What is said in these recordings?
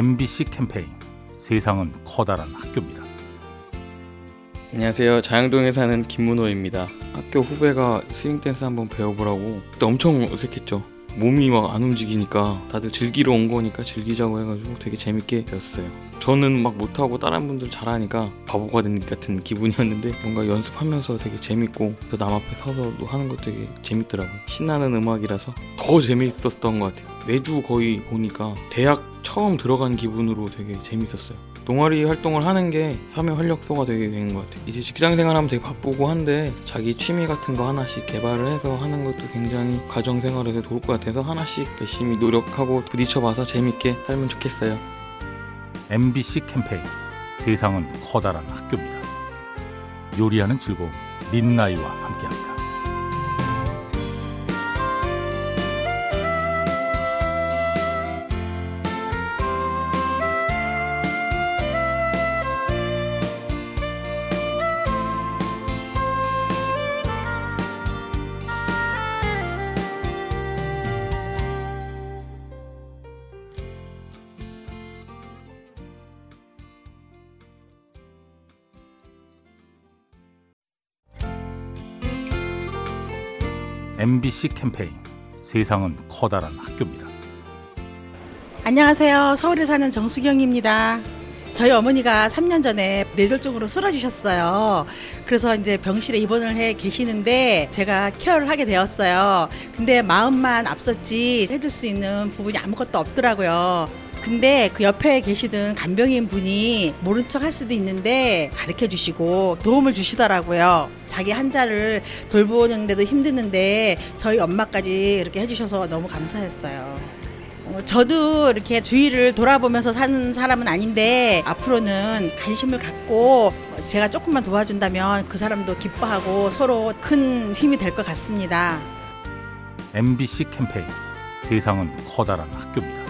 MBC 캠페인 세상은 커다란 학교입니다. 안녕하세요. 자양동에 사는 김문호입니다. 학교 후배가 스윙 댄스 한번 배워보라고 엄청 어색했죠. 몸이 막 안 움직이니까 다들 즐기러 온 거니까 즐기자고 해가지고 되게 재밌게 배웠어요. 저는 막 못하고 다른 분들 잘하니까 바보가 된 같은 기분이었는데 뭔가 연습하면서 되게 재밌고 또남 앞에 서서 또 하는 것도 되게 재밌더라고요. 신나는 음악이라서 더 재밌었던 것 같아요. 매주 거의 보니까 대학 처음 들어간 기분으로 되게 재밌었어요. 동아리 활동을 하는 게 참여 활력소가 되게 되는 것 같아요. 이제 직장 생활하면 되게 바쁘고 한데 자기 취미 같은 거 하나씩 개발을 해서 하는 것도 굉장히 가정 생활에서 좋을 것 같아서 하나씩 열심히 노력하고 부딪혀봐서 재밌게 살면 좋겠어요. MBC 캠페인 세상은 커다란 학교입니다. 요리하는 즐거움 민나이와 함께합니다. MBC 캠페인 세상은 커다란 학교입니다. 안녕하세요. 서울에 사는 정수경입니다. 저희 어머니가 3년 전에 뇌졸중으로 쓰러지셨어요. 그래서 이제 병실에 입원을 해 계시는데 제가 케어를 하게 되었어요. 근데 마음만 앞섰지 해줄 수 있는 부분이 아무것도 없더라고요. 근데 그 옆에 계시던 간병인 분이 모른 척 할 수도 있는데 가르쳐 주시고 도움을 주시더라고요. 자기 환자를 돌보는데도 힘드는데 저희 엄마까지 이렇게 해주셔서 너무 감사했어요. 어, 저도 이렇게 주위를 돌아보면서 사는 사람은 아닌데 앞으로는 관심을 갖고 제가 조금만 도와준다면 그 사람도 기뻐하고 서로 큰 힘이 될 것 같습니다. MBC 캠페인 세상은 커다란 학교입니다.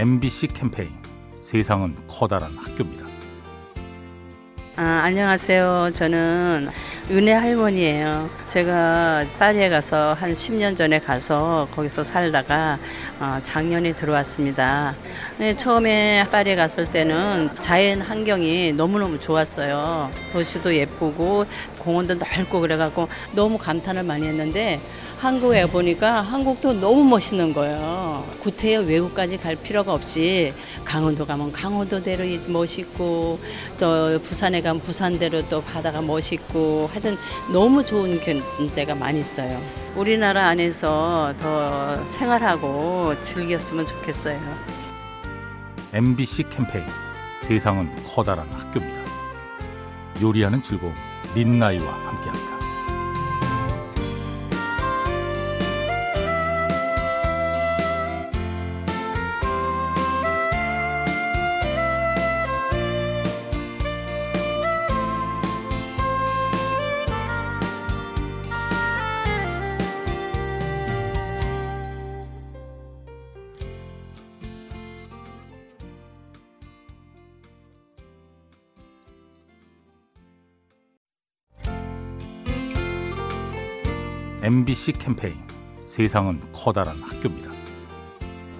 MBC 캠페인 세상은 커다란 학교입니다. 아, 안녕하세요. 저는 은혜 할머니예요. 제가 파리에 가서 한 10년 전에 가서 거기서 살다가 어, 작년에 들어왔습니다. 네, 처음에 파리에 갔을 때는 자연 환경이 너무너무 좋았어요. 도시도 예쁘고 공원도 넓고 그래갖고 너무 감탄을 많이 했는데 한국에 보니까 한국도 너무 멋있는 거예요. 구태여 외국까지 갈 필요가 없이 강원도 가면 강원도대로 멋있고 또 부산에 가면 부산대로 또 바다가 멋있고 하여튼 너무 좋은 데가 많이 있어요. 우리나라 안에서 더 생활하고 즐겼으면 좋겠어요. MBC 캠페인 세상은 커다란 학교입니다. 요리하는 즐거움 민나이와 함께합니다. MBC 캠페인 세상은 커다란 학교입니다.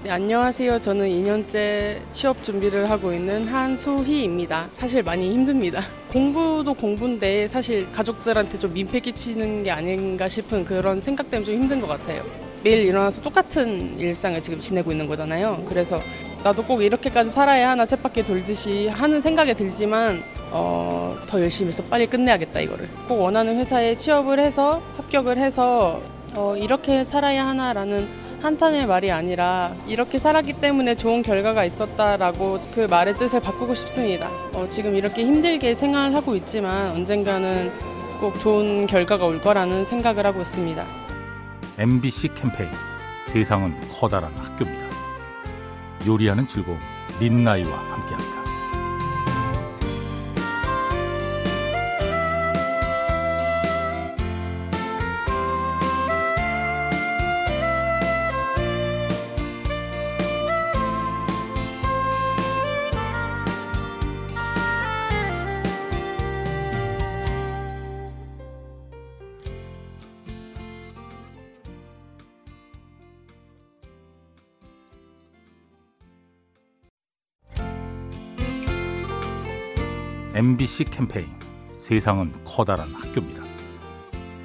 네, 안녕하세요. 저는 2년째 취업 준비를 하고 있는 한수희입니다. 사실 많이 힘듭니다. 공부도 공부인데 사실 가족들한테 좀 민폐 끼치는 게 아닌가 싶은 그런 생각 때문에 좀 힘든 것 같아요. 매일 일어나서 똑같은 일상을 지금 지내고 있는 거잖아요. 그래서 나도 꼭 이렇게까지 살아야 하나 쳇바퀴 돌듯이 하는 생각이 들지만 어, 더 열심히 해서 빨리 끝내야겠다 이거를 꼭 원하는 회사에 취업을 해서 합격을 해서 어, 이렇게 살아야 하나라는 한탄의 말이 아니라 이렇게 살았기 때문에 좋은 결과가 있었다라고 그 말의 뜻을 바꾸고 싶습니다. 어, 지금 이렇게 힘들게 생활을 하고 있지만 언젠가는 꼭 좋은 결과가 올 거라는 생각을 하고 있습니다. MBC 캠페인 세상은 커다란 학교입니다. 요리하는 즐거움 린나이와 함께합니다. MBC 캠페인 세상은 커다란 학교입니다.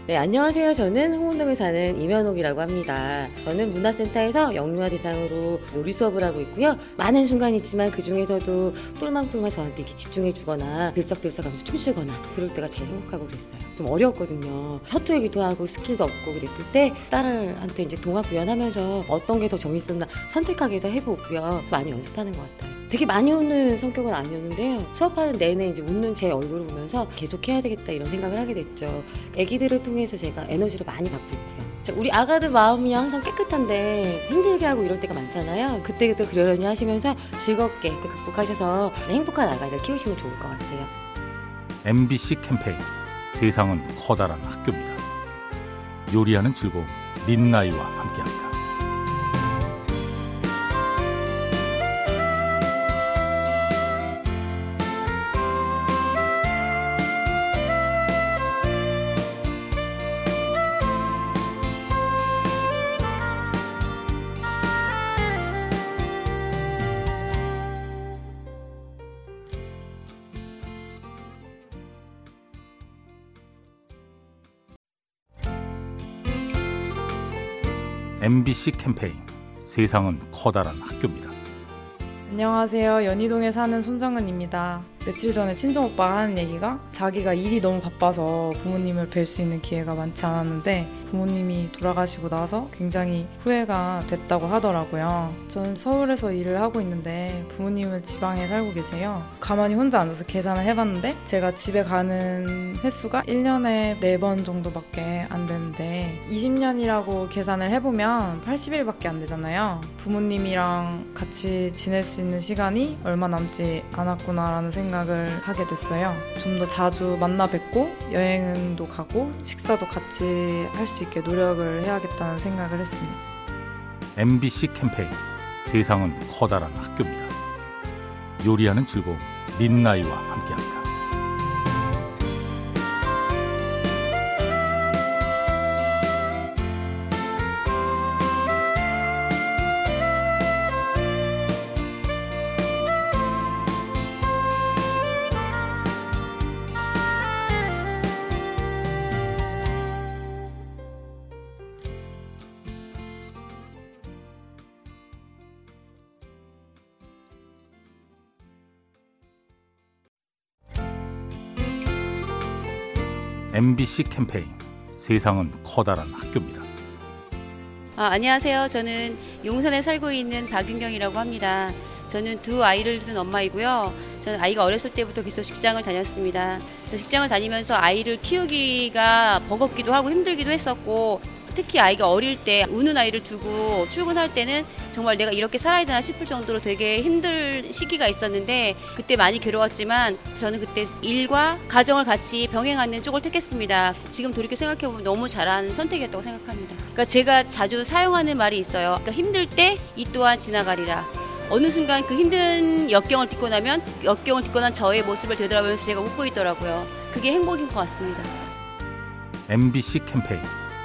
네, 안녕하세요. 저는 홍은동에 사는 이면옥이라고 합니다. 저는 문화센터에서 영유아 대상으로 놀이 수업을 하고 있고요. 많은 순간이 있지만 그 중에서도 똘망똘망 저한테 이렇게 집중해 주거나 들썩들썩하면서 춤추거나 그럴 때가 제일 행복하고 그랬어요. 좀 어려웠거든요. 서투르기도 하고 스킬도 없고 그랬을 때 딸한테 이제 동화 구현하면서 어떤 게 더 재밌었나 선택하기도 해보고요. 많이 연습하는 것 같아요. 되게 많이 웃는 성격은 아니었는데요. 수업하는 내내 이제 웃는 제 얼굴을 보면서 계속 해야 되겠다 이런 생각을 하게 됐죠. 아기들을 통해서 제가 에너지를 많이 받고 있고요. 우리 아가들 마음이 항상 깨끗한데 힘들게 하고 이럴 때가 많잖아요. 그때그때 그러려니 하시면서 즐겁게 극복하셔서 행복한 아가들 키우시면 좋을 것 같아요. MBC 캠페인 세상은 커다란 학교입니다. 요리하는 즐거움 린나이와 함께합니다. MBC 캠페인 세상은 커다란 학교입니다. 안녕하세요. 연희동에 사는 손정은입니다. 며칠 전에 친정 오빠가 하는 얘기가 자기가 일이 너무 바빠서 부모님을 뵐 수 있는 기회가 많지 않았는데 부모님이 돌아가시고 나서 굉장히 후회가 됐다고 하더라고요. 전 서울에서 일을 하고 있는데 부모님은 지방에 살고 계세요. 가만히 혼자 앉아서 계산을 해봤는데 제가 집에 가는 횟수가 1년에 4번 정도밖에 안 되는데 20년이라고 계산을 해보면 80일밖에 안 되잖아요. 부모님이랑 같이 지낼 수 있는 시간이 얼마 남지 않았구나라는 생각을 하게 됐어요. 좀 더 자주 만나 뵙고 여행도 가고 식사도 같이 할 수 있게 노력을 해야겠다는 생각을 했습니다. MBC 캠페인 세상은 커다란 학교입니다. 요리하는 즐거움 린나이와 함께합니다. MBC 캠페인 세상은 커다란 학교입니다. 아, 안녕하세요. 저는 용산에 살고 있는 박윤경이라고 합니다. 저는 두 아이를 둔 엄마이고요. 저는 아이가 어렸을 때부터 계속 직장을 다녔습니다. 직장을 다니면서 아이를 키우기가 버겁기도 하고 힘들기도 했었고 특히 아이가 어릴 때 우는 아이를 두고 출근할 때는 정말 내가 이렇게 살아야 되나 싶을 정도로 되게 힘들 시기가 있었는데 그때 많이 괴로웠지만 저는 그때 일과 가정을 같이 병행하는 쪽을 택했습니다. 지금 돌이켜 생각해보면 너무 잘한 선택이었다고 생각합니다. 그러니까 제가 자주 사용하는 말이 있어요. 그러니까 힘들 때 이 또한 지나가리라. 어느 순간 그 힘든 역경을 딛고 나면 역경을 딛고 난 저의 모습을 되돌아보면서 제가 웃고 있더라고요. 그게 행복인 것 같습니다. MBC 캠페인